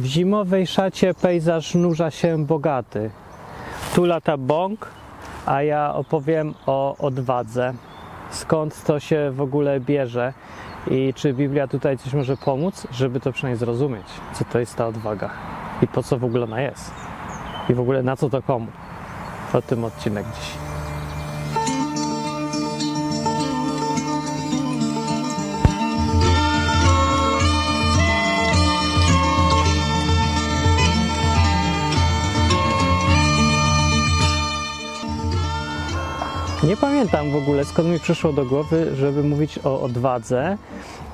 W zimowej szacie pejzaż nurza się bogaty. Tu lata bąk, a ja opowiem o odwadze. Skąd to się w ogóle bierze i czy Biblia tutaj coś może pomóc, żeby to przynajmniej zrozumieć, co to jest ta odwaga i po co w ogóle ona jest i w ogóle na co to komu. O tym odcinek dziś. Nie pamiętam w ogóle skąd mi przyszło do głowy, żeby mówić o odwadze,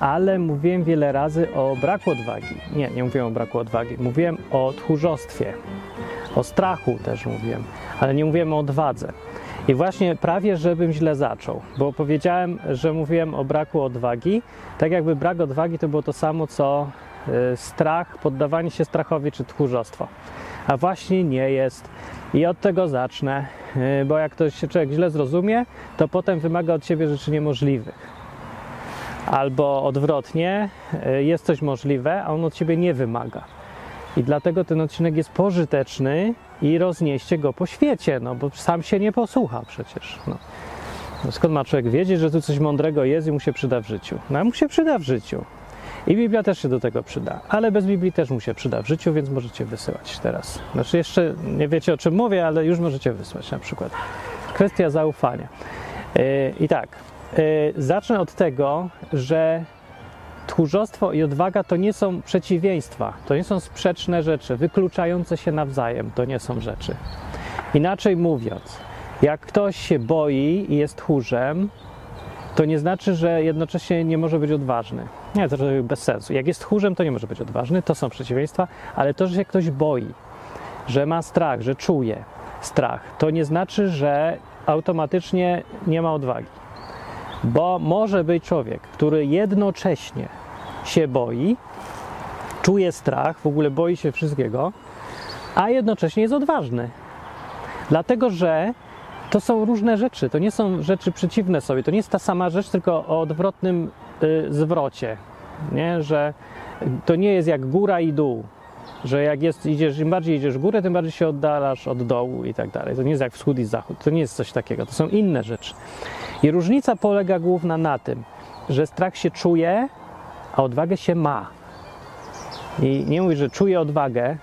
ale mówiłem wiele razy o braku odwagi. Nie, nie mówiłem o braku odwagi. Mówiłem o tchórzostwie, o strachu też mówiłem, ale nie mówiłem o odwadze. I właśnie prawie, żebym źle zaczął, bo powiedziałem, że mówiłem o braku odwagi, tak jakby brak odwagi to było to samo co y, strach, poddawanie się strachowi czy tchórzostwo. A właśnie nie jest. I od tego zacznę, y, bo jak ktoś się człowiek źle zrozumie, to potem wymaga od siebie rzeczy niemożliwych. Albo odwrotnie, y, jest coś możliwe, a on od ciebie nie wymaga. I dlatego ten odcinek jest pożyteczny i roznieście go po świecie, no bo sam się nie posłucha przecież. No. No skąd ma człowiek wiedzieć, że tu coś mądrego jest i mu się przyda w życiu? No mu się przyda w życiu. I Biblia też się do tego przyda, ale bez Biblii też mu się przyda w życiu, więc możecie wysyłać teraz. Znaczy jeszcze nie wiecie o czym mówię, ale już możecie wysłać na przykład. Kwestia zaufania. Yy, I tak, yy, zacznę od tego, że tchórzostwo i odwaga to nie są przeciwieństwa, to nie są sprzeczne rzeczy, wykluczające się nawzajem, to nie są rzeczy. Inaczej mówiąc, jak ktoś się boi i jest tchórzem, to nie znaczy, że jednocześnie nie może być odważny. Nie, to bez sensu. Jak jest tchórzem, to nie może być odważny, to są przeciwieństwa, ale to, że się ktoś boi, że ma strach, że czuje strach, to nie znaczy, że automatycznie nie ma odwagi. Bo może być człowiek, który jednocześnie się boi, czuje strach, w ogóle boi się wszystkiego, a jednocześnie jest odważny. Dlatego, że to są różne rzeczy, to nie są rzeczy przeciwne sobie, to nie jest ta sama rzecz, tylko o odwrotnym y, zwrocie, nie? że to nie jest jak góra i dół, że jak jest, idziesz, im bardziej idziesz w górę, tym bardziej się oddalasz od dołu i tak dalej. To nie jest jak wschód i zachód, to nie jest coś takiego, to są inne rzeczy. I różnica polega główna na tym, że strach się czuje, a odwagę się ma. I nie mówisz, że czuję odwagę,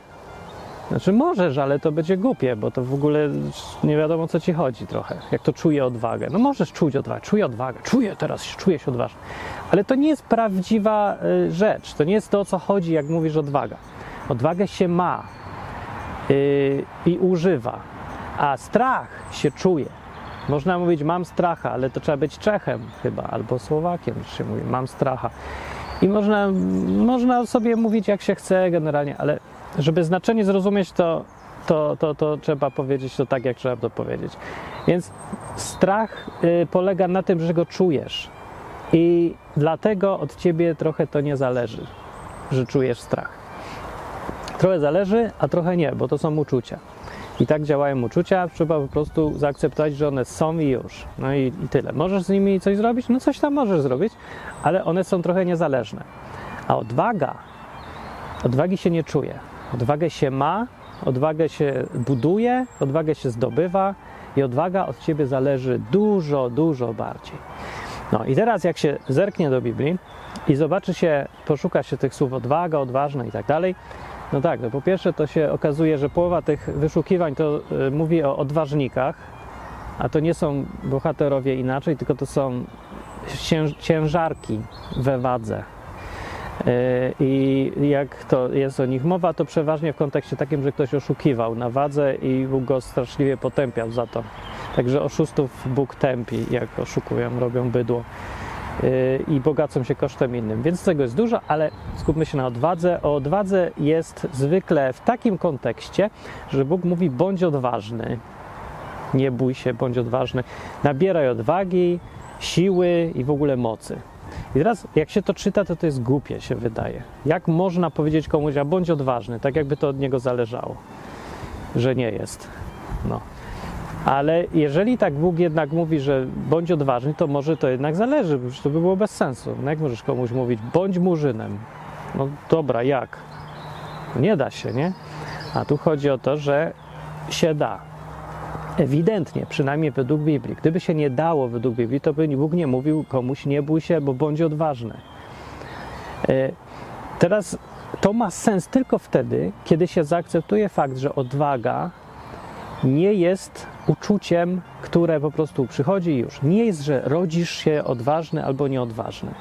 znaczy możesz, ale to będzie głupie, bo to w ogóle nie wiadomo co ci chodzi trochę. Jak to czuję odwagę. No możesz czuć odwagę, czuję odwagę, czuję teraz, czuję się odważny. Ale to nie jest prawdziwa y, rzecz. To nie jest to o co chodzi, jak mówisz odwaga. Odwagę się ma yy, i używa, a strach się czuje. Można mówić mam stracha, ale to trzeba być Czechem chyba, albo Słowakiem, że się mówi mam stracha. I można, można sobie mówić jak się chce generalnie, ale żeby znaczenie zrozumieć, to, to, to, to trzeba powiedzieć to tak, jak trzeba to powiedzieć. Więc strach y, polega na tym, że go czujesz. I dlatego od ciebie trochę to nie zależy, że czujesz strach. Trochę zależy, a trochę nie, bo to są uczucia. I tak działają uczucia, trzeba po prostu zaakceptować, że one są i już. No i, i tyle. Możesz z nimi coś zrobić? No coś tam możesz zrobić, ale one są trochę niezależne. A odwaga, odwagi się nie czuje. Odwagę się ma, odwagę się buduje, odwagę się zdobywa i odwaga od ciebie zależy dużo, dużo bardziej. No i teraz jak się zerknie do Biblii i zobaczy się, poszuka się tych słów odwaga, odważna i tak dalej, no tak, no po pierwsze to się okazuje, że połowa tych wyszukiwań to y, mówi o odważnikach, a to nie są bohaterowie inaczej, tylko to są cięż, ciężarki we wadze. Y, I jak to jest o nich mowa, to przeważnie w kontekście takim, że ktoś oszukiwał na wadze i Bóg go straszliwie potępiał za to. Także oszustów Bóg tępi, jak oszukują, robią bydło i bogacą się kosztem innym. Więc tego jest dużo, ale skupmy się na odwadze. O odwadze jest zwykle w takim kontekście, że Bóg mówi: bądź odważny, nie bój się, bądź odważny, nabieraj odwagi, siły i w ogóle mocy. I teraz, jak się to czyta, to to jest głupie, się wydaje. Jak można powiedzieć komuś, a bądź odważny, tak jakby to od niego zależało, że nie jest. No. Ale jeżeli tak Bóg jednak mówi, że bądź odważny, to może to jednak zależy, bo to by było bez sensu. No jak możesz komuś mówić, bądź murzynem? No dobra, jak? Nie da się, nie? A tu chodzi o to, że się da. Ewidentnie, przynajmniej według Biblii. Gdyby się nie dało według Biblii, to by Bóg nie mówił komuś nie bój się, bo bądź odważny. E, teraz to ma sens tylko wtedy, kiedy się zaakceptuje fakt, że odwaga nie jest uczuciem, które po prostu przychodzi już. Nie jest, że rodzisz się odważny albo nieodważny.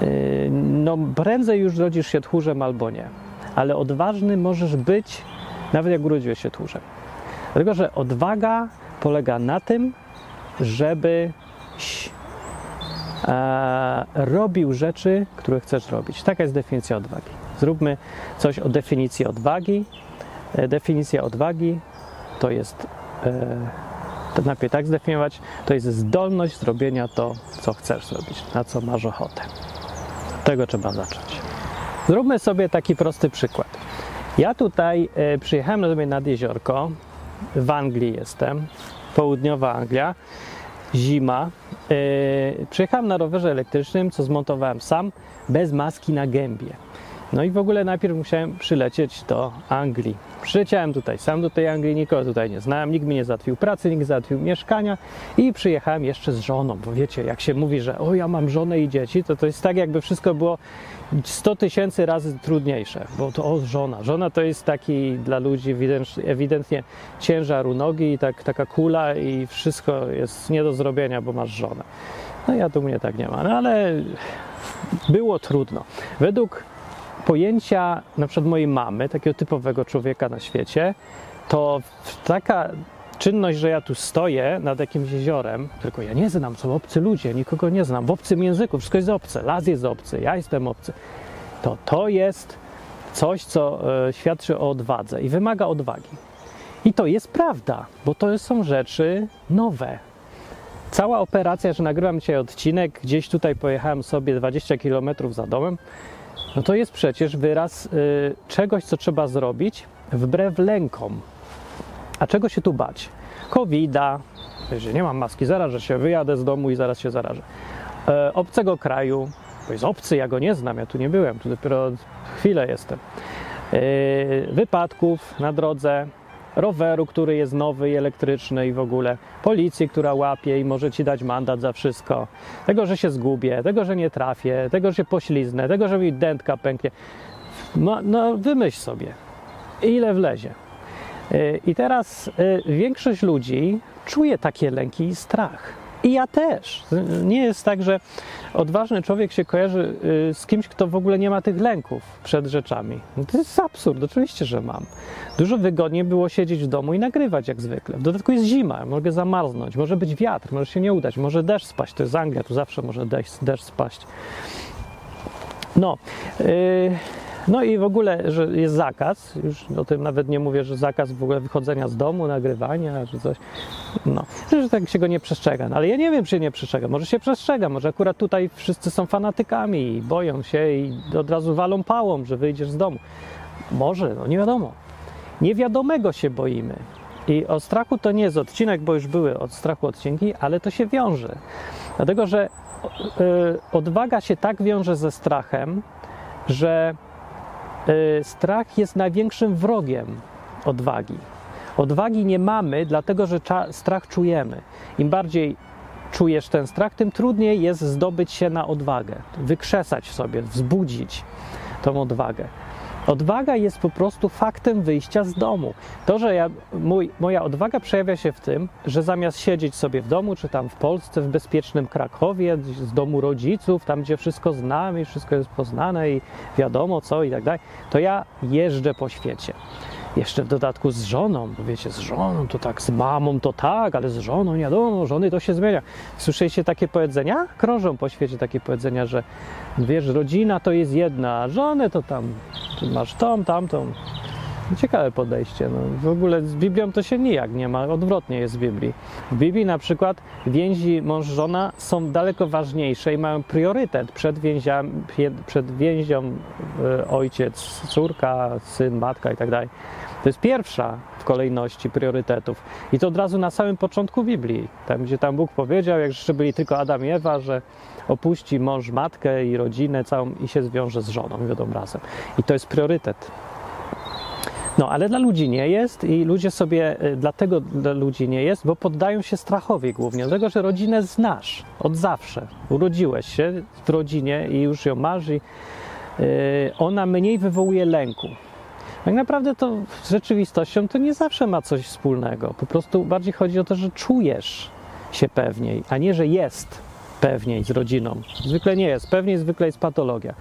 Yy, no, prędzej już rodzisz się tchórzem albo nie, ale odważny możesz być, nawet jak urodziłeś się tchórzem. Dlatego, że odwaga polega na tym, żebyś e, robił rzeczy, które chcesz robić. Taka jest definicja odwagi. Zróbmy coś o definicji odwagi. E, definicja odwagi to jest, e, to najpierw tak zdefiniować, to jest zdolność zrobienia to, co chcesz zrobić, na co masz ochotę. Tego trzeba zacząć. Zróbmy sobie taki prosty przykład. Ja tutaj e, przyjechałem sobie nad jeziorko, w Anglii jestem, południowa Anglia, zima. E, przyjechałem na rowerze elektrycznym, co zmontowałem sam, bez maski na gębie. No i w ogóle najpierw musiałem przylecieć do Anglii. Przyleciałem tutaj sam do tej Anglii, nikogo tutaj nie znałem, nikt mi nie załatwił pracy, nikt załatwił mieszkania i przyjechałem jeszcze z żoną, bo wiecie, jak się mówi, że o ja mam żonę i dzieci, to to jest tak jakby wszystko było 100 tysięcy razy trudniejsze, bo to o żona. Żona to jest taki dla ludzi ewidentnie, ewidentnie ciężar u nogi i tak, taka kula i wszystko jest nie do zrobienia, bo masz żonę. No ja tu mnie tak nie ma, no ale było trudno. Według pojęcia na przykład mojej mamy, takiego typowego człowieka na świecie, to taka czynność, że ja tu stoję nad jakimś jeziorem, tylko ja nie znam, są obcy ludzie, nikogo nie znam, w obcym języku, wszystko jest obce, las jest obcy, ja jestem obcy, to to jest coś, co e, świadczy o odwadze i wymaga odwagi. I to jest prawda, bo to są rzeczy nowe. Cała operacja, że nagrywam dzisiaj odcinek, gdzieś tutaj pojechałem sobie 20 km za domem, no to jest przecież wyraz y, czegoś, co trzeba zrobić wbrew lękom. A czego się tu bać? Covida, że nie mam maski, zarażę się, wyjadę z domu i zaraz się zarażę. E, obcego kraju, bo jest obcy, ja go nie znam, ja tu nie byłem, tu dopiero chwilę jestem. E, wypadków na drodze, roweru, który jest nowy i elektryczny i w ogóle, policji, która łapie i może ci dać mandat za wszystko, tego, że się zgubię, tego, że nie trafię, tego, że się pośliznę, tego, że mi dętka pęknie. No, no wymyśl sobie, ile wlezie. Y, I teraz y, większość ludzi czuje takie lęki i strach. I ja też. Nie jest tak, że odważny człowiek się kojarzy y, z kimś, kto w ogóle nie ma tych lęków przed rzeczami. No to jest absurd, oczywiście, że mam. Dużo wygodniej było siedzieć w domu i nagrywać jak zwykle. W dodatku jest zima, mogę zamarznąć, może być wiatr, może się nie udać, może deszcz spaść. To jest Anglia, tu zawsze może deszcz, deszcz spaść. No. Yy no i w ogóle, że jest zakaz, już o tym nawet nie mówię, że zakaz w ogóle wychodzenia z domu, nagrywania czy coś. No, że tak się go nie przestrzega. No, ale ja nie wiem, czy nie przestrzega. Może się przestrzega, może akurat tutaj wszyscy są fanatykami i boją się i od razu walą pałą, że wyjdziesz z domu. Może, no nie wiadomo. Niewiadomego się boimy. I o strachu to nie jest odcinek, bo już były od strachu odcinki, ale to się wiąże. Dlatego, że yy, odwaga się tak wiąże ze strachem, że E, strach jest największym wrogiem odwagi. Odwagi nie mamy, dlatego że strach czujemy. Im bardziej czujesz ten strach, tym trudniej jest zdobyć się na odwagę, wykrzesać sobie, wzbudzić tą odwagę. Odwaga jest po prostu faktem wyjścia z domu. To, że ja, mój, moja odwaga przejawia się w tym, że zamiast siedzieć sobie w domu, czy tam w Polsce, w bezpiecznym Krakowie, z domu rodziców, tam gdzie wszystko znam i wszystko jest poznane i wiadomo co i tak dalej, to ja jeżdżę po świecie. Jeszcze w dodatku z żoną, wiecie, z żoną to tak, z mamą to tak, ale z żoną nie wiadomo, żony to się zmienia. Słyszeliście takie powiedzenia? Krążą po świecie takie powiedzenia, że wiesz, rodzina to jest jedna, a żonę to tam, masz tą, tamtą. Ciekawe podejście. No, w ogóle z Biblią to się nijak nie ma, odwrotnie jest w Biblii. W Biblii na przykład więzi mąż-żona są daleko ważniejsze i mają priorytet przed, więziami, przed więzią e, ojciec, córka, syn, matka i tak. To jest pierwsza w kolejności priorytetów. I to od razu na samym początku Biblii, tam gdzie tam Bóg powiedział, jak jeszcze byli tylko Adam i Ewa, że opuści mąż matkę i rodzinę całą i się zwiąże z żoną, wiodą razem. I to jest priorytet. No, ale dla ludzi nie jest i ludzie sobie, y, dlatego dla ludzi nie jest, bo poddają się strachowi głównie, dlatego, że rodzinę znasz od zawsze. Urodziłeś się w rodzinie i już ją masz i y, ona mniej wywołuje lęku. Tak naprawdę to z rzeczywistością to nie zawsze ma coś wspólnego. Po prostu bardziej chodzi o to, że czujesz się pewniej, a nie, że jest pewniej z rodziną. Zwykle nie jest pewniej, zwykle jest patologia,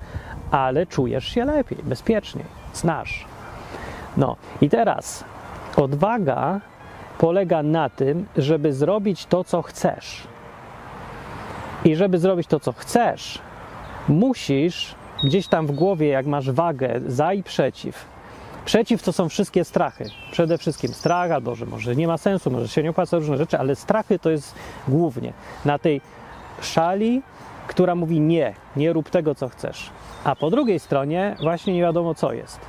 ale czujesz się lepiej, bezpieczniej, znasz. No i teraz odwaga polega na tym, żeby zrobić to, co chcesz. I żeby zrobić to, co chcesz, musisz gdzieś tam w głowie, jak masz wagę za i przeciw. Przeciw to są wszystkie strachy. Przede wszystkim strach, albo że może nie ma sensu, może się nie opłaca różne rzeczy, ale strachy to jest głównie na tej szali, która mówi nie, nie rób tego, co chcesz. A po drugiej stronie właśnie nie wiadomo, co jest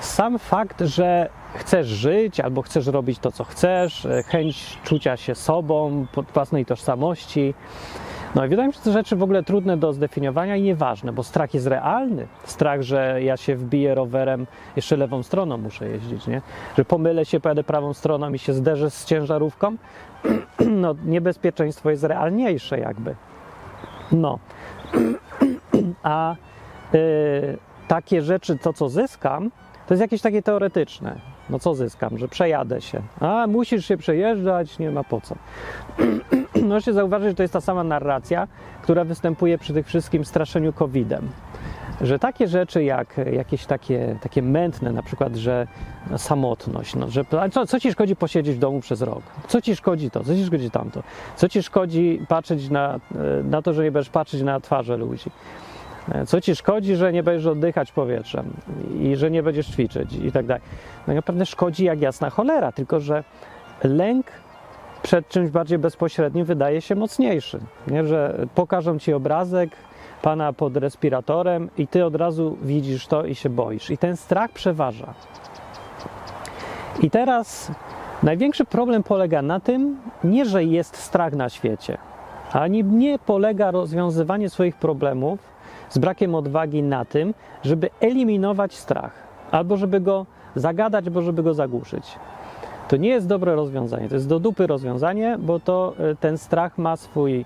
sam fakt, że chcesz żyć albo chcesz robić to, co chcesz, e, chęć czucia się sobą, własnej tożsamości. No i wydaje mi się, że to rzeczy w ogóle trudne do zdefiniowania i nieważne, bo strach jest realny. Strach, że ja się wbiję rowerem, jeszcze lewą stroną muszę jeździć, nie? Że pomylę się, pojadę prawą stroną i się zderzę z ciężarówką. No, niebezpieczeństwo jest realniejsze jakby. No. A y, takie rzeczy, to co zyskam, to jest jakieś takie teoretyczne. No co zyskam, że przejadę się. A musisz się przejeżdżać, nie ma po co. Możecie zauważyć, że to jest ta sama narracja, która występuje przy tych wszystkim straszeniu COVID-em. Że takie rzeczy jak jakieś takie, takie mętne, na przykład, że samotność, no, że co, co ci szkodzi posiedzieć w domu przez rok? Co ci szkodzi to? Co ci szkodzi tamto? Co ci szkodzi patrzeć na, na to, że nie będziesz patrzeć na twarze ludzi? Co ci szkodzi, że nie będziesz oddychać powietrzem i że nie będziesz ćwiczyć i tak dalej. No naprawdę szkodzi jak jasna cholera, tylko że lęk przed czymś bardziej bezpośrednim wydaje się mocniejszy. Nie? Że pokażą ci obrazek pana pod respiratorem i ty od razu widzisz to i się boisz. I ten strach przeważa. I teraz największy problem polega na tym, nie że jest strach na świecie, ani nie polega rozwiązywanie swoich problemów z brakiem odwagi na tym, żeby eliminować strach, albo żeby go zagadać, albo żeby go zagłuszyć. To nie jest dobre rozwiązanie, to jest do dupy rozwiązanie, bo to e, ten strach ma swój,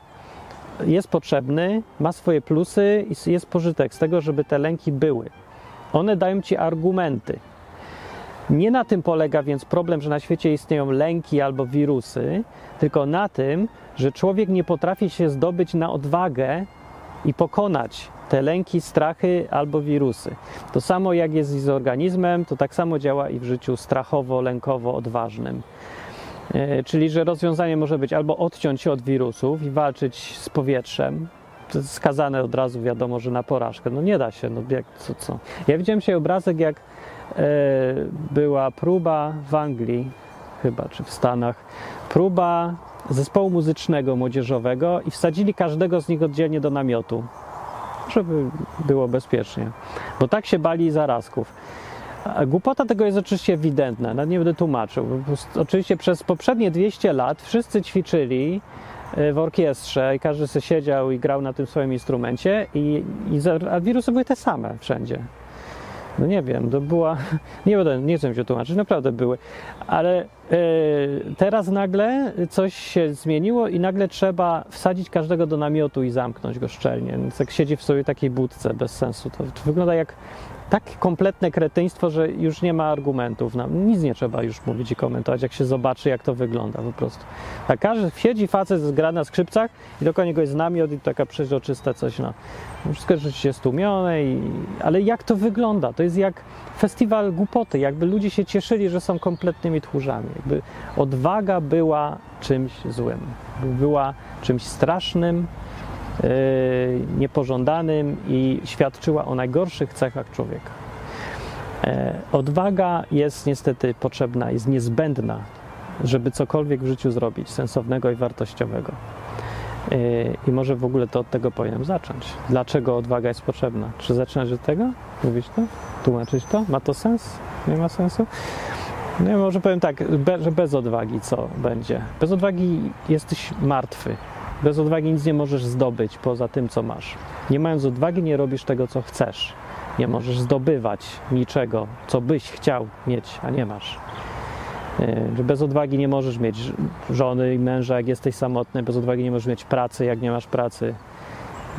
jest potrzebny, ma swoje plusy i jest pożytek z tego, żeby te lęki były. One dają ci argumenty. Nie na tym polega więc problem, że na świecie istnieją lęki albo wirusy, tylko na tym, że człowiek nie potrafi się zdobyć na odwagę i pokonać te lęki, strachy albo wirusy. To samo jak jest z organizmem, to tak samo działa i w życiu strachowo-lękowo-odważnym. E, czyli, że rozwiązanie może być albo odciąć się od wirusów i walczyć z powietrzem. Skazane od razu, wiadomo, że na porażkę. No nie da się, no jak, co, co. Ja widziałem dzisiaj obrazek, jak e, była próba w Anglii, chyba, czy w Stanach, próba zespołu muzycznego młodzieżowego i wsadzili każdego z nich oddzielnie do namiotu żeby było bezpiecznie. Bo tak się bali zarazków. Głupota tego jest oczywiście ewidentna, nawet nie będę tłumaczył. Oczywiście przez poprzednie 200 lat wszyscy ćwiczyli e, w orkiestrze i każdy sobie siedział i grał na tym swoim instrumencie i, i wirusy były te same wszędzie. No nie wiem, to była. Nie będę, nie chcę się tłumaczyć, naprawdę były. Ale e, teraz nagle coś się zmieniło i nagle trzeba wsadzić każdego do namiotu i zamknąć go szczelnie. Więc jak siedzi w sobie takiej budce bez sensu, to, to wygląda jak tak kompletne kretyństwo, że już nie ma argumentów. Nic nie trzeba już mówić i komentować, jak się zobaczy, jak to wygląda po prostu. A każdy siedzi facet gra na skrzypcach i do niego jest namiot i taka przeźroczysta coś, no. Wszystko rzeczywiście stłumione, i... ale jak to wygląda? To jest jak festiwal głupoty, jakby ludzie się cieszyli, że są kompletnymi tchórzami. Jakby odwaga była czymś złym, była czymś strasznym, niepożądanym i świadczyła o najgorszych cechach człowieka. E, odwaga jest niestety potrzebna, jest niezbędna, żeby cokolwiek w życiu zrobić sensownego i wartościowego. E, I może w ogóle to od tego powinienem zacząć. Dlaczego odwaga jest potrzebna? Czy zaczynać od tego? Mówić to? Tłumaczyć to? Ma to sens? Nie ma sensu? No może powiem tak, że bez odwagi co będzie? Bez odwagi jesteś martwy. Bez odwagi nic nie możesz zdobyć poza tym, co masz. Nie mając odwagi, nie robisz tego, co chcesz. Nie możesz zdobywać niczego, co byś chciał mieć, a nie masz. Że bez odwagi nie możesz mieć żony i męża, jak jesteś samotny, bez odwagi nie możesz mieć pracy, jak nie masz pracy.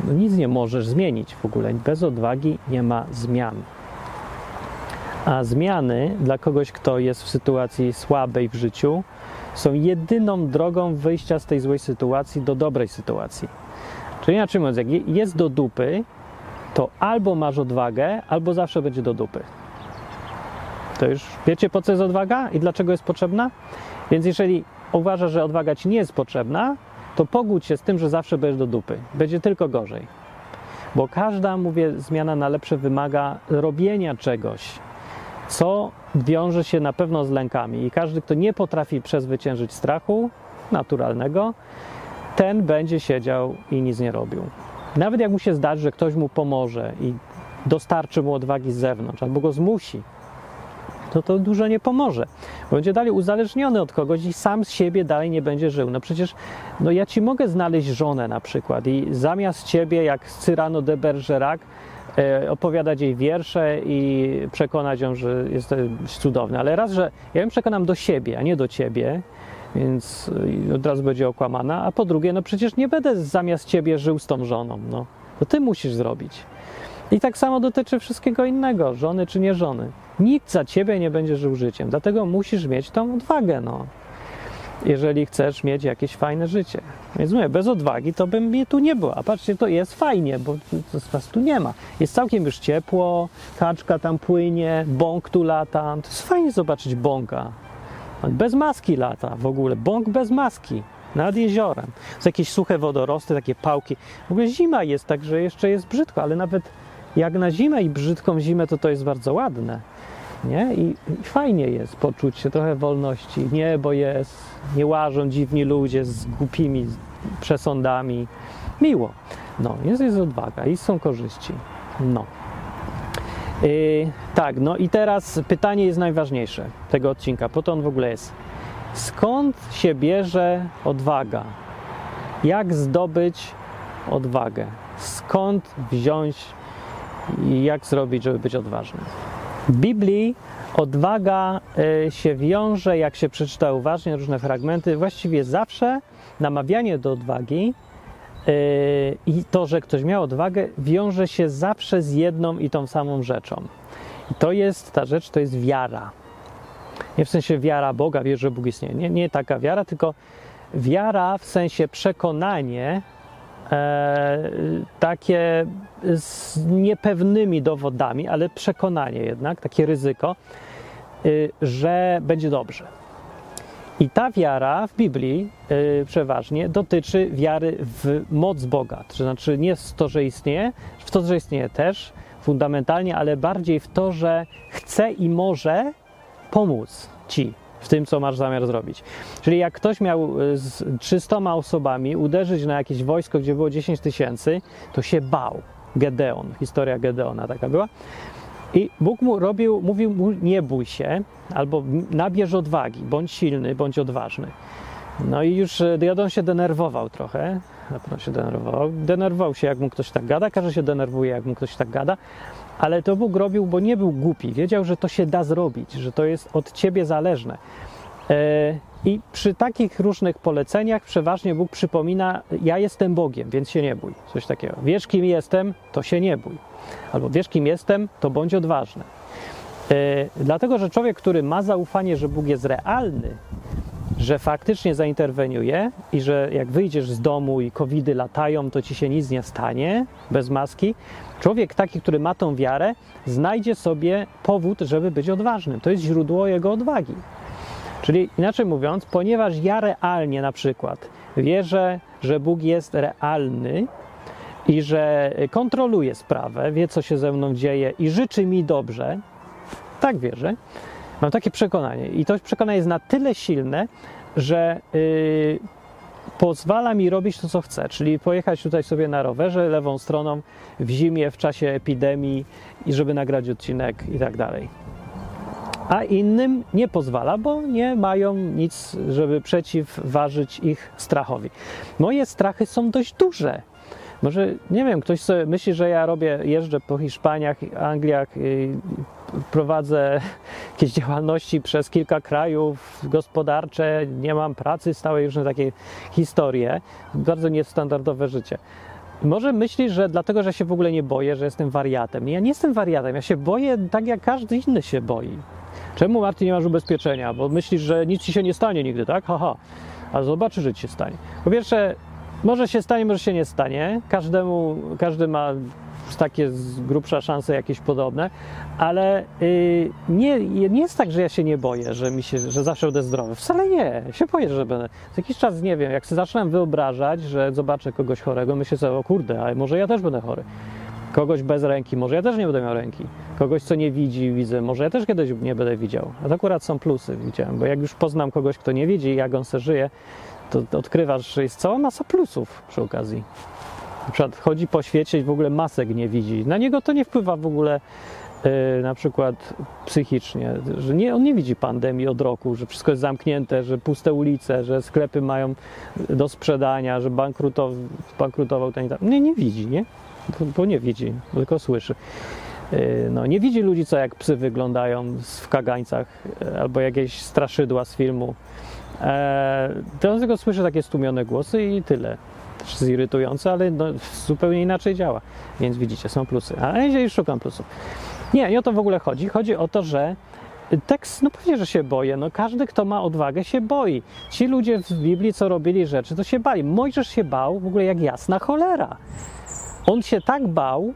No nic nie możesz zmienić w ogóle. Bez odwagi nie ma zmian. A zmiany dla kogoś, kto jest w sytuacji słabej w życiu, są jedyną drogą wyjścia z tej złej sytuacji do dobrej sytuacji. Czyli inaczej mówiąc, jak jest do dupy, to albo masz odwagę, albo zawsze będzie do dupy. To już wiecie, po co jest odwaga i dlaczego jest potrzebna? Więc jeżeli uważasz, że odwaga ci nie jest potrzebna, to pogódź się z tym, że zawsze będziesz do dupy. Będzie tylko gorzej. Bo każda, mówię, zmiana na lepsze wymaga robienia czegoś, co wiąże się na pewno z lękami. I każdy, kto nie potrafi przezwyciężyć strachu naturalnego, ten będzie siedział i nic nie robił. Nawet jak mu się zdarzy, że ktoś mu pomoże i dostarczy mu odwagi z zewnątrz, albo go zmusi, to to dużo nie pomoże. Będzie dalej uzależniony od kogoś i sam z siebie dalej nie będzie żył. No przecież no ja ci mogę znaleźć żonę na przykład i zamiast ciebie, jak Cyrano de Bergerac, opowiadać jej wiersze i przekonać ją, że jest cudowny. Ale raz, że ja ją przekonam do siebie, a nie do ciebie, więc od razu będzie okłamana. A po drugie, no przecież nie będę zamiast ciebie żył z tą żoną. No. To ty musisz zrobić. I tak samo dotyczy wszystkiego innego, żony czy nie żony. Nikt za ciebie nie będzie żył życiem, dlatego musisz mieć tą odwagę, no. Jeżeli chcesz mieć jakieś fajne życie. Więc mówię, bez odwagi to bym mnie tu nie było. A patrzcie, to jest fajnie, bo was tu nie ma. Jest całkiem już ciepło, kaczka tam płynie, bąk tu lata. To jest fajnie zobaczyć bąka. Bez maski lata w ogóle. Bąk bez maski nad jeziorem. Są jakieś suche wodorosty, takie pałki. W ogóle zima jest, także jeszcze jest brzydko, ale nawet jak na zimę i brzydką zimę, to to jest bardzo ładne. Nie? I, I, fajnie jest poczuć się trochę wolności. Niebo jest, nie łażą dziwni ludzie z głupimi przesądami. Miło. No, jest, jest odwaga i są korzyści. No. Yy, tak, no i teraz pytanie jest najważniejsze tego odcinka, po to on w ogóle jest. Skąd się bierze odwaga? Jak zdobyć odwagę? Skąd wziąć i jak zrobić, żeby być odważnym? W Biblii odwaga y, się wiąże, jak się przeczyta uważnie różne fragmenty, właściwie zawsze namawianie do odwagi y, i to, że ktoś miał odwagę, wiąże się zawsze z jedną i tą samą rzeczą. I to jest ta rzecz, to jest wiara. Nie w sensie wiara Boga, wiesz, że Bóg istnieje. Nie, nie taka wiara, tylko wiara w sensie przekonanie, e, takie z niepewnymi dowodami, ale przekonanie jednak, takie ryzyko, y, że będzie dobrze. I ta wiara w Biblii y, przeważnie dotyczy wiary w moc Boga. To znaczy nie w to, że istnieje, w to, że istnieje też fundamentalnie, ale bardziej w to, że chce i może pomóc ci w tym, co masz zamiar zrobić. Czyli jak ktoś miał y, z 300 osobami uderzyć na jakieś wojsko, gdzie było 10 tysięcy, to się bał. Gedeon, historia Gedeona taka była. I Bóg mu robił, mówił mu, nie bój się, albo nabierz odwagi, bądź silny, bądź odważny. No i już y, Gedeon się denerwował trochę, na pewno się denerwował. Denerwował się, jak mu ktoś tak gada, każdy się denerwuje, jak mu ktoś tak gada, ale to Bóg robił, bo nie był głupi. Wiedział, że to się da zrobić, że to jest od ciebie zależne. E, I przy takich różnych poleceniach przeważnie Bóg przypomina: Ja jestem Bogiem, więc się nie bój. Coś takiego. Wiesz, kim jestem, to się nie bój. Albo wiesz, kim jestem, to bądź odważny. E, dlatego, że człowiek, który ma zaufanie, że Bóg jest realny, że faktycznie zainterweniuje i że jak wyjdziesz z domu i covidy latają, to ci się nic nie stanie bez maski. Człowiek taki, który ma tą wiarę, znajdzie sobie powód, żeby być odważnym. To jest źródło jego odwagi. Czyli inaczej mówiąc, ponieważ ja realnie na przykład wierzę, że Bóg jest realny i że kontroluje sprawę, wie co się ze mną dzieje i życzy mi dobrze, tak wierzę, Mam takie przekonanie i to przekonanie jest na tyle silne, że yy, pozwala mi robić to, co chcę, czyli pojechać tutaj sobie na rowerze lewą stroną w zimie, w czasie epidemii i żeby nagrać odcinek i tak dalej. A innym nie pozwala, bo nie mają nic, żeby przeciwważyć ich strachowi. Moje strachy są dość duże. Może, nie wiem, ktoś sobie myśli, że ja robię, jeżdżę po Hiszpaniach, Angliach, prowadzę jakieś działalności przez kilka krajów gospodarcze, nie mam pracy stałej, różne takie historie. Bardzo niestandardowe życie. Może myślisz, że dlatego, że się w ogóle nie boję, że jestem wariatem. Ja nie jestem wariatem, ja się boję tak jak każdy inny się boi. Czemu Martin nie masz ubezpieczenia? Bo myślisz, że nic ci się nie stanie nigdy, tak? Haha. A zobaczy, że ci się stanie. Po pierwsze, może się stanie, może się nie stanie. Każdemu, każdy ma takie z grubsza szanse jakieś podobne, ale yy, nie, nie jest tak, że ja się nie boję, że mi się, że zawsze będę zdrowy. Wcale nie. Się boję, że będę. Z jakiś czas nie wiem, jak sobie zaczynam wyobrażać, że zobaczę kogoś chorego, myślę sobie, o kurde, ale może ja też będę chory. Kogoś bez ręki, może ja też nie będę miał ręki. Kogoś, co nie widzi, widzę, może ja też kiedyś nie będę widział. A to akurat są plusy, widziałem, bo jak już poznam kogoś, kto nie widzi, jak on se żyje, to odkrywasz, że jest cała masa plusów przy okazji. Na przykład chodzi po świecie i w ogóle masek nie widzi. Na niego to nie wpływa w ogóle yy, na przykład psychicznie, że nie, on nie widzi pandemii od roku, że wszystko jest zamknięte, że puste ulice, że sklepy mają do sprzedania, że bankrutow, bankrutował ten i tam. Nie, nie widzi, nie? Bo, bo nie widzi, tylko słyszy. Yy, no, nie widzi ludzi, co jak psy wyglądają w kagańcach yy, albo jakieś straszydła z filmu. On tylko słyszy takie stłumione głosy i tyle też jest irytujące, ale no, zupełnie inaczej działa. Więc widzicie, są plusy. A ja szukam plusów. Nie, nie o to w ogóle chodzi. Chodzi o to, że tekst, no pewnie, że się boję. No każdy, kto ma odwagę, się boi. Ci ludzie w Biblii, co robili rzeczy, to się bali. Mojżesz się bał w ogóle jak jasna cholera. On się tak bał,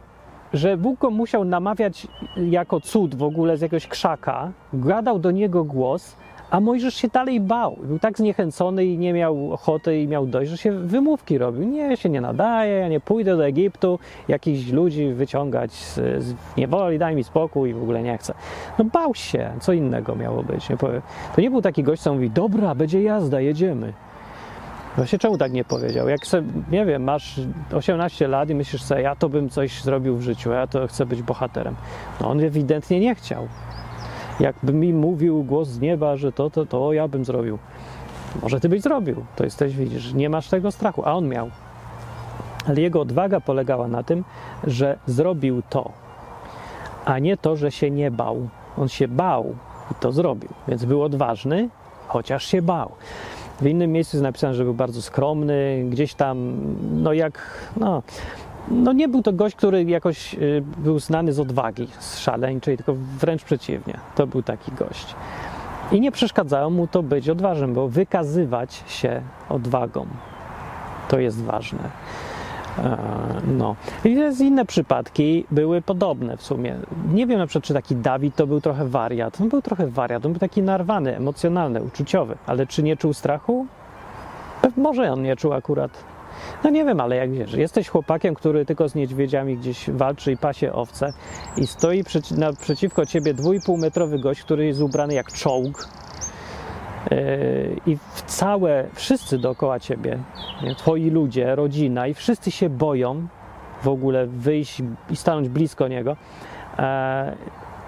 że Bóg go musiał namawiać jako cud w ogóle z jakiegoś krzaka, gadał do niego głos, a Mojżesz się dalej bał. Był tak zniechęcony i nie miał ochoty i miał dość, że się wymówki robił. Nie, się nie nadaje, ja nie pójdę do Egiptu jakichś ludzi wyciągać z, z niewoli, daj mi spokój i w ogóle nie chcę. No bał się, co innego miało być. Nie to nie był taki gość, co mówi, dobra, będzie jazda, jedziemy. Właśnie czemu tak nie powiedział? Jak sobie, nie wiem, masz 18 lat i myślisz sobie, ja to bym coś zrobił w życiu, ja to chcę być bohaterem. No on ewidentnie nie chciał. Jakby mi mówił głos z nieba, że to, to, to ja bym zrobił. Może ty byś zrobił. To jesteś, widzisz, nie masz tego strachu, a on miał. Ale jego odwaga polegała na tym, że zrobił to, a nie to, że się nie bał. On się bał i to zrobił, więc był odważny, chociaż się bał. W innym miejscu jest napisane, że był bardzo skromny, gdzieś tam, no jak, no, no nie był to gość, który jakoś y, był znany z odwagi, z szaleńczej, tylko wręcz przeciwnie. To był taki gość. I nie przeszkadzało mu to być odważnym, bo wykazywać się odwagą to jest ważne. E, no. I jest inne przypadki były podobne w sumie. Nie wiem na przykład, czy taki Dawid to był trochę wariat. On był trochę wariat, on był taki narwany, emocjonalny, uczuciowy, ale czy nie czuł strachu? Może on nie czuł akurat. No nie wiem, ale jak wiesz, jesteś chłopakiem, który tylko z niedźwiedziami gdzieś walczy i pasie owce i stoi przeci naprzeciwko ciebie dwójpół metrowy gość, który jest ubrany jak czołg yy, i całe, wszyscy dookoła ciebie, nie, twoi ludzie, rodzina i wszyscy się boją w ogóle wyjść i stanąć blisko niego, yy,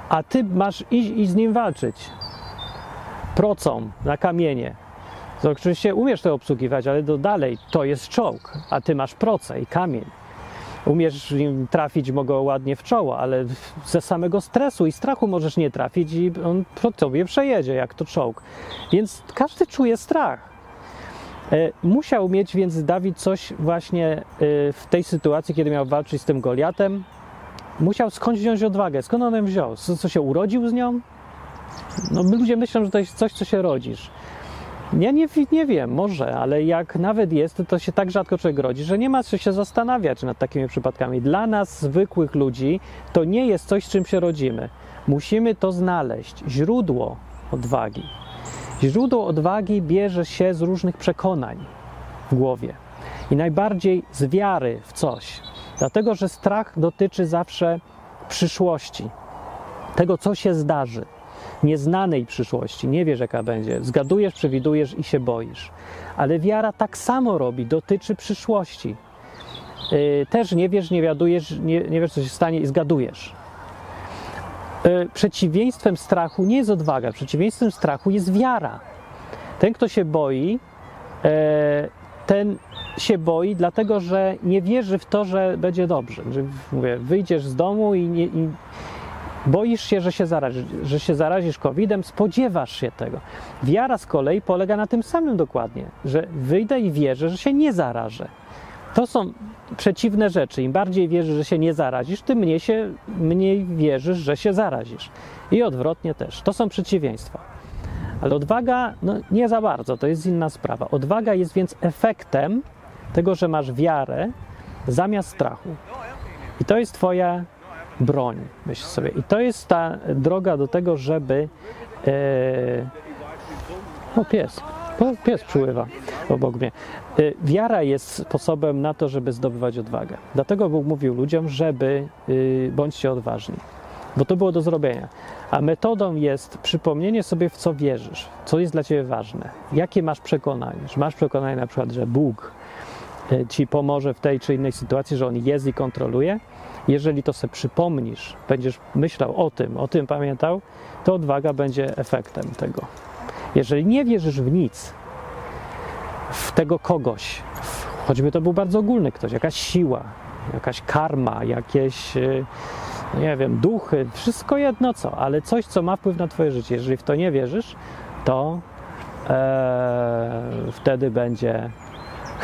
a ty masz iść i z nim walczyć procą na kamienie, to oczywiście umiesz to obsługiwać, ale do dalej to jest czołg, a ty masz proce i kamień. Umiesz im trafić mogą ładnie w czoło, ale ze samego stresu i strachu możesz nie trafić i on po tobie przejedzie, jak to czołg. Więc każdy czuje strach. E, musiał mieć więc Dawid coś właśnie e, w tej sytuacji, kiedy miał walczyć z tym Goliatem. Musiał skąd wziąć odwagę? Skąd on ją wziął? Co, co się urodził z nią? No, ludzie myślą, że to jest coś, co się rodzisz. Ja nie, nie wiem, może, ale jak nawet jest, to się tak rzadko człowiek rodzi, że nie ma co się zastanawiać nad takimi przypadkami. Dla nas, zwykłych ludzi, to nie jest coś, z czym się rodzimy. Musimy to znaleźć. Źródło odwagi. Źródło odwagi bierze się z różnych przekonań w głowie i najbardziej z wiary w coś. Dlatego, że strach dotyczy zawsze przyszłości, tego, co się zdarzy nieznanej przyszłości, nie wiesz jaka będzie, zgadujesz, przewidujesz i się boisz. Ale wiara tak samo robi, dotyczy przyszłości. Yy, też nie wiesz, nie wiadujesz, nie, nie wiesz co się stanie i zgadujesz. Yy, przeciwieństwem strachu nie jest odwaga, przeciwieństwem strachu jest wiara. Ten, kto się boi, yy, ten się boi, dlatego że nie wierzy w to, że będzie dobrze. Że, mówię, wyjdziesz z domu i, nie, i boisz się, że się, zarazisz, że się zarazisz COVID-em, spodziewasz się tego. Wiara z kolei polega na tym samym dokładnie, że wyjdę i wierzę, że się nie zarażę. To są przeciwne rzeczy. Im bardziej wierzysz, że się nie zarazisz, tym mniej, się, mniej wierzysz, że się zarazisz. I odwrotnie też. To są przeciwieństwa. Ale odwaga, no nie za bardzo, to jest inna sprawa. Odwaga jest więc efektem tego, że masz wiarę zamiast strachu. I to jest Twoja broń, myśl sobie. I to jest ta droga do tego, żeby. E... O, pies. O, pies przyływa obok mnie. E, wiara jest sposobem na to, żeby zdobywać odwagę. Dlatego Bóg mówił ludziom, żeby y, bądźcie odważni, bo to było do zrobienia. A metodą jest przypomnienie sobie, w co wierzysz, co jest dla ciebie ważne, jakie masz przekonanie. Czy masz przekonanie na przykład, że Bóg e, ci pomoże w tej czy innej sytuacji, że On jest i kontroluje? Jeżeli to sobie przypomnisz, będziesz myślał o tym, o tym pamiętał, to odwaga będzie efektem tego. Jeżeli nie wierzysz w nic, w tego kogoś, choćby to był bardzo ogólny ktoś, jakaś siła, jakaś karma, jakieś, e, nie wiem, duchy, wszystko jedno co, ale coś, co ma wpływ na Twoje życie. Jeżeli w to nie wierzysz, to e, wtedy będzie.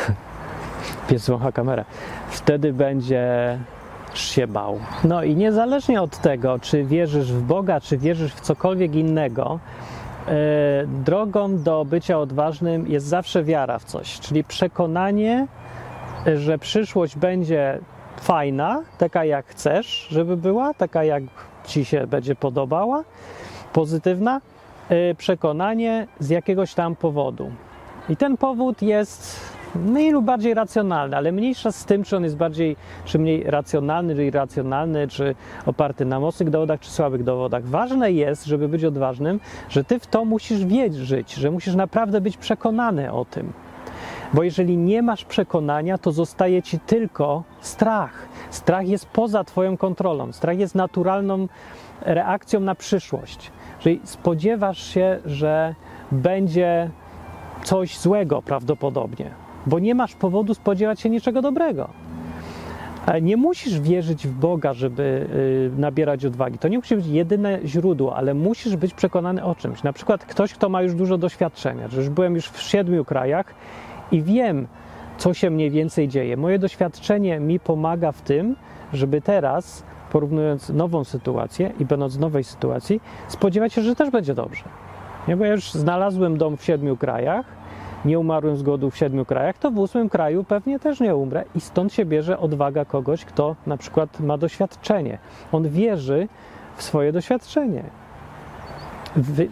Pies kamerę. Wtedy będzie się bał. No i niezależnie od tego, czy wierzysz w Boga, czy wierzysz w cokolwiek innego, e, drogą do bycia odważnym jest zawsze wiara w coś, czyli przekonanie, że przyszłość będzie fajna, taka jak chcesz, żeby była, taka jak ci się będzie podobała, pozytywna, e, przekonanie z jakiegoś tam powodu. I ten powód jest mniej lub bardziej racjonalny, ale mniejsza z tym, czy on jest bardziej, czy mniej racjonalny, czy irracjonalny, czy oparty na mocnych dowodach, czy słabych dowodach. Ważne jest, żeby być odważnym, że ty w to musisz wierzyć, że musisz naprawdę być przekonany o tym. Bo jeżeli nie masz przekonania, to zostaje ci tylko strach. Strach jest poza Twoją kontrolą. Strach jest naturalną reakcją na przyszłość. Jeżeli spodziewasz się, że będzie coś złego prawdopodobnie, bo nie masz powodu spodziewać się niczego dobrego. Nie musisz wierzyć w Boga, żeby y, nabierać odwagi. To nie musi być jedyne źródło, ale musisz być przekonany o czymś. Na przykład ktoś, kto ma już dużo doświadczenia, że już byłem już w siedmiu krajach i wiem, co się mniej więcej dzieje. Moje doświadczenie mi pomaga w tym, żeby teraz, porównując nową sytuację i będąc w nowej sytuacji, spodziewać się, że też będzie dobrze. Nie, bo ja już znalazłem dom w siedmiu krajach, nie umarłem z głodu w siedmiu krajach, to w ósmym kraju pewnie też nie umrę. I stąd się bierze odwaga kogoś, kto na przykład ma doświadczenie. On wierzy w swoje doświadczenie,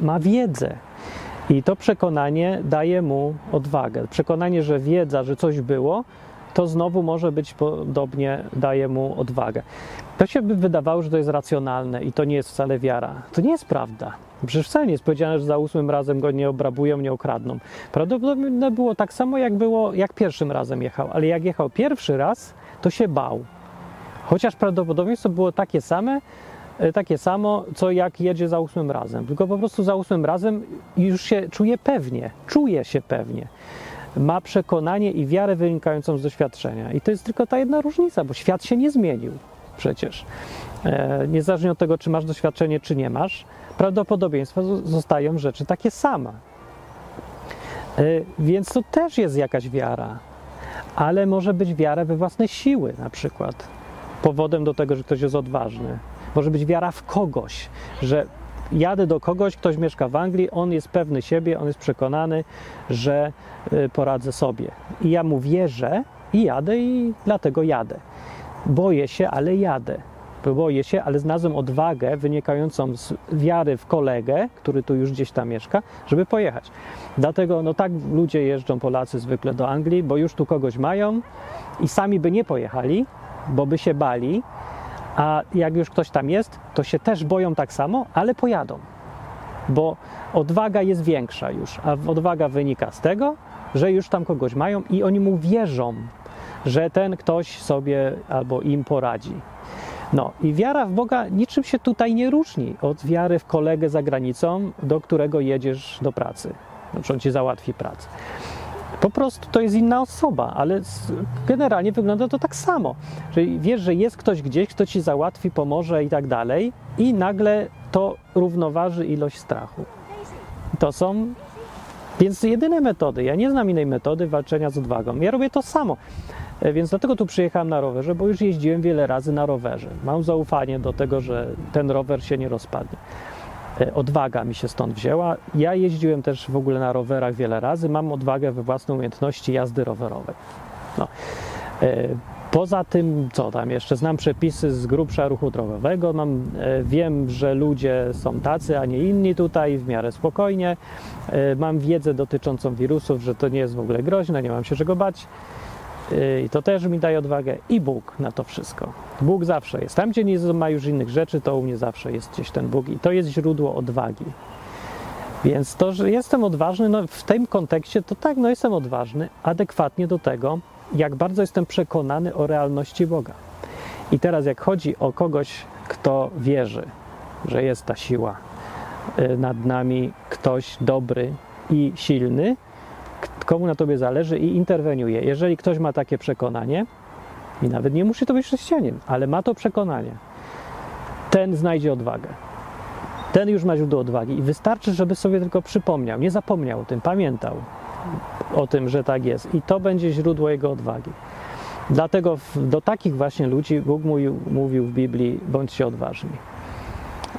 ma wiedzę. I to przekonanie daje mu odwagę. Przekonanie, że wiedza, że coś było, to znowu może być podobnie, daje mu odwagę. To się by wydawało, że to jest racjonalne i to nie jest wcale wiara. To nie jest prawda. Przecież wcale nie jest powiedziane, że za ósmym razem go nie obrabują, nie okradną. Prawdopodobnie było tak samo, jak było, jak pierwszym razem jechał, ale jak jechał pierwszy raz, to się bał. Chociaż prawdopodobieństwo było takie same, e, takie samo, co jak jedzie za ósmym razem. Tylko po prostu za ósmym razem już się czuje pewnie, czuje się pewnie. Ma przekonanie i wiarę wynikającą z doświadczenia. I to jest tylko ta jedna różnica, bo świat się nie zmienił przecież. E, niezależnie od tego, czy masz doświadczenie, czy nie masz, prawdopodobieństwa zostają rzeczy takie same. E, więc to też jest jakaś wiara, ale może być wiara we własne siły, na przykład. Powodem do tego, że ktoś jest odważny. Może być wiara w kogoś, że jadę do kogoś, ktoś mieszka w Anglii, on jest pewny siebie, on jest przekonany, że e, poradzę sobie. I ja mu wierzę i jadę, i dlatego jadę. Boję się, ale jadę boję się, ale znalazłem odwagę wynikającą z wiary w kolegę, który tu już gdzieś tam mieszka, żeby pojechać. Dlatego no tak ludzie jeżdżą, Polacy zwykle do Anglii, bo już tu kogoś mają i sami by nie pojechali, bo by się bali, a jak już ktoś tam jest, to się też boją tak samo, ale pojadą. Bo odwaga jest większa już, a odwaga wynika z tego, że już tam kogoś mają i oni mu wierzą, że ten ktoś sobie albo im poradzi. No i wiara w Boga niczym się tutaj nie różni od wiary w kolegę za granicą, do którego jedziesz do pracy. Znaczy on ci załatwi pracę. Po prostu to jest inna osoba, ale generalnie wygląda to tak samo. Czyli wiesz, że jest ktoś gdzieś, kto ci załatwi, pomoże i tak dalej, i nagle to równoważy ilość strachu. To są więc jedyne metody. Ja nie znam innej metody walczenia z odwagą. Ja robię to samo. E, więc dlatego tu przyjechałem na rowerze, bo już jeździłem wiele razy na rowerze. Mam zaufanie do tego, że ten rower się nie rozpadnie. E, odwaga mi się stąd wzięła. Ja jeździłem też w ogóle na rowerach wiele razy. Mam odwagę we własne umiejętności jazdy rowerowej. No. E, poza tym, co tam jeszcze? Znam przepisy z grubsza ruchu drogowego. Mam, wiem, że ludzie są tacy, a nie inni tutaj, w miarę spokojnie. Mam wiedzę dotyczącą wirusów, że to nie jest w ogóle groźne, nie mam się czego bać. I to też mi daje odwagę. I Bóg na to wszystko. Bóg zawsze jest. Tam, gdzie nie ma już innych rzeczy, to u mnie zawsze jest gdzieś ten Bóg. I to jest źródło odwagi. Więc to, że jestem odważny, no w tym kontekście to tak, no jestem odważny, adekwatnie do tego, jak bardzo jestem przekonany o realności Boga. I teraz, jak chodzi o kogoś, kto wierzy, że jest ta siła y, nad nami, ktoś dobry i silny, komu na tobie zależy i interweniuje. Jeżeli ktoś ma takie przekonanie, i nawet nie musi to być chrześcijanin, ale ma to przekonanie, ten znajdzie odwagę. Ten już ma źródło odwagi i wystarczy, żeby sobie tylko przypomniał, nie zapomniał o tym, pamiętał o tym, że tak jest. I to będzie źródło jego odwagi. Dlatego do takich właśnie ludzi Bóg mówił, mówił w Biblii: bądźcie odważni.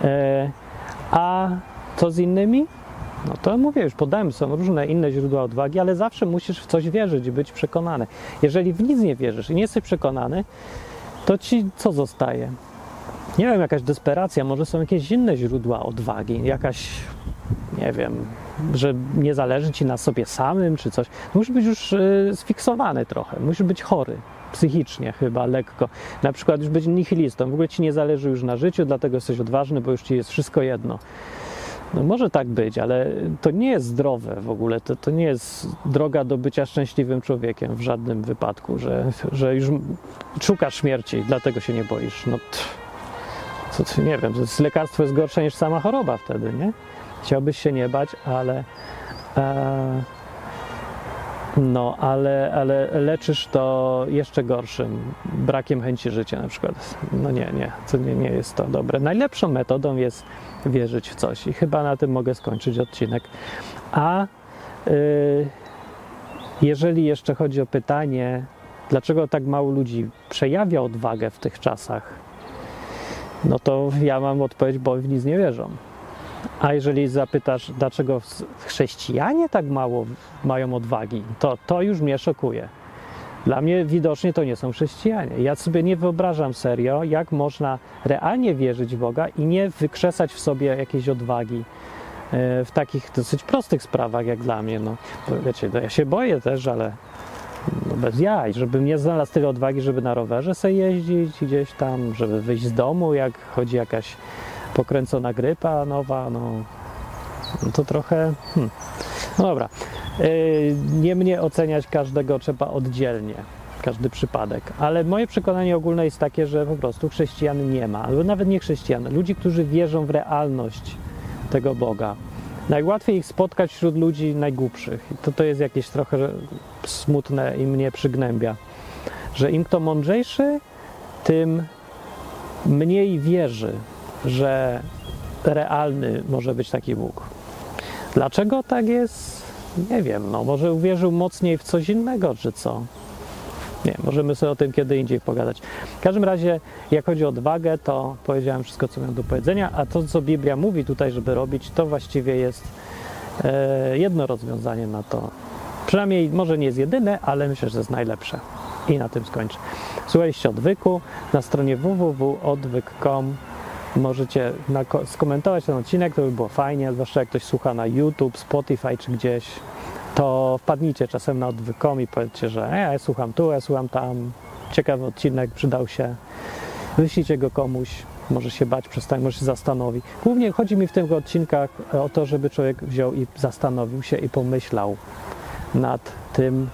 E, a co z innymi? No to mówię, już podałem, są różne inne źródła odwagi, ale zawsze musisz w coś wierzyć być przekonany. Jeżeli w nic nie wierzysz i nie jesteś przekonany, to ci co zostaje? Nie wiem, jakaś desperacja, może są jakieś inne źródła odwagi, jakaś, nie wiem, że nie zależy ci na sobie samym czy coś. Musisz być już y, sfiksowany trochę, musisz być chory psychicznie chyba lekko. Na przykład już być nihilistą, w ogóle ci nie zależy już na życiu, dlatego jesteś odważny, bo już ci jest wszystko jedno. No może tak być, ale to nie jest zdrowe w ogóle. To, to nie jest droga do bycia szczęśliwym człowiekiem w żadnym wypadku, że, że już szukasz śmierci, dlatego się nie boisz. No to, to nie wiem, lekarstwo jest gorsze niż sama choroba wtedy, nie? Chciałbyś się nie bać, ale. E, no, ale, ale leczysz to jeszcze gorszym brakiem chęci życia na przykład. No nie, nie, to nie, nie jest to dobre. Najlepszą metodą jest wierzyć w coś i chyba na tym mogę skończyć odcinek. A yy, jeżeli jeszcze chodzi o pytanie, dlaczego tak mało ludzi przejawia odwagę w tych czasach, no to ja mam odpowiedź, bo w nic nie wierzą. A jeżeli zapytasz, dlaczego chrześcijanie tak mało mają odwagi, to to już mnie szokuje. Dla mnie widocznie to nie są chrześcijanie. Ja sobie nie wyobrażam serio, jak można realnie wierzyć w Boga i nie wykrzesać w sobie jakiejś odwagi e, w takich dosyć prostych sprawach, jak dla mnie. No, wiecie, no ja się boję też, ale no bez jaj, żebym nie znalazł tyle odwagi, żeby na rowerze sobie jeździć gdzieś tam, żeby wyjść z domu, jak chodzi jakaś pokręcona grypa nowa, no, no to trochę. Hmm. No dobra. Yy, nie mnie oceniać każdego trzeba oddzielnie, każdy przypadek. Ale moje przekonanie ogólne jest takie, że po prostu chrześcijan nie ma, albo nawet nie chrześcijan, ludzi, którzy wierzą w realność tego Boga. Najłatwiej ich spotkać wśród ludzi najgłupszych. To, to jest jakieś trochę smutne i mnie przygnębia, że im kto mądrzejszy, tym mniej wierzy że realny może być taki Bóg. Dlaczego tak jest? Nie wiem. No, może uwierzył mocniej w coś innego, czy co? Nie, możemy sobie o tym kiedy indziej pogadać. W każdym razie, jak chodzi o odwagę, to powiedziałem wszystko, co miałem do powiedzenia, a to, co Biblia mówi tutaj, żeby robić, to właściwie jest e, jedno rozwiązanie na to. Przynajmniej może nie jest jedyne, ale myślę, że jest najlepsze. I na tym skończę. Słuchaliście odwyku na stronie www.odwyk.com możecie skomentować ten odcinek, to by było fajnie, zwłaszcza jak ktoś słucha na YouTube, Spotify czy gdzieś, to wpadnijcie czasem na odwykom i powiedzcie, że e, ja słucham tu, ja słucham tam, ciekawy odcinek, przydał się, wyślijcie go komuś, może się bać, przestań, może się zastanowi. Głównie chodzi mi w tych odcinkach o to, żeby człowiek wziął i zastanowił się i pomyślał nad tym,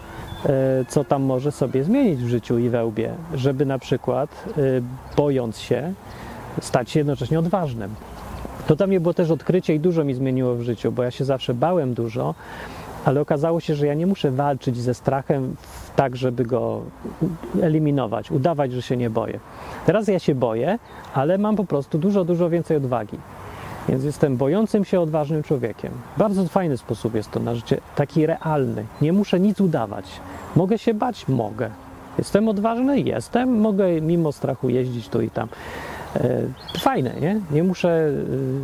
e, co tam może sobie zmienić w życiu i we łbie, żeby na przykład e, bojąc się, stać się jednocześnie odważnym. To dla mnie było też odkrycie i dużo mi zmieniło w życiu, bo ja się zawsze bałem dużo ale okazało się, że ja nie muszę walczyć ze strachem tak, żeby go eliminować, udawać, że się nie boję. Teraz ja się boję, ale mam po prostu dużo, dużo więcej odwagi. Więc jestem bojącym się odważnym człowiekiem. Bardzo fajny sposób jest to na życie, taki realny. Nie muszę nic udawać. Mogę się bać? Mogę. Jestem odważny? Jestem. Mogę mimo strachu jeździć tu i tam. E, Fajne, nie? Nie muszę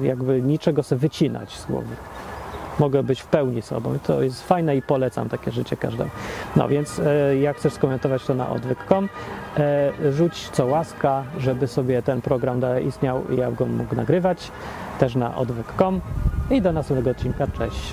e, jakby niczego sobie wycinać z głowy. Mogę być w pełni sobą. To jest fajne i polecam takie życie każdemu. No więc e, jak chcesz skomentować to na odwyk.com, rzuć co łaska, żeby sobie ten program dalej istniał i ja go mógł nagrywać też na odwyk.com i do następnego odcinka. Cześć.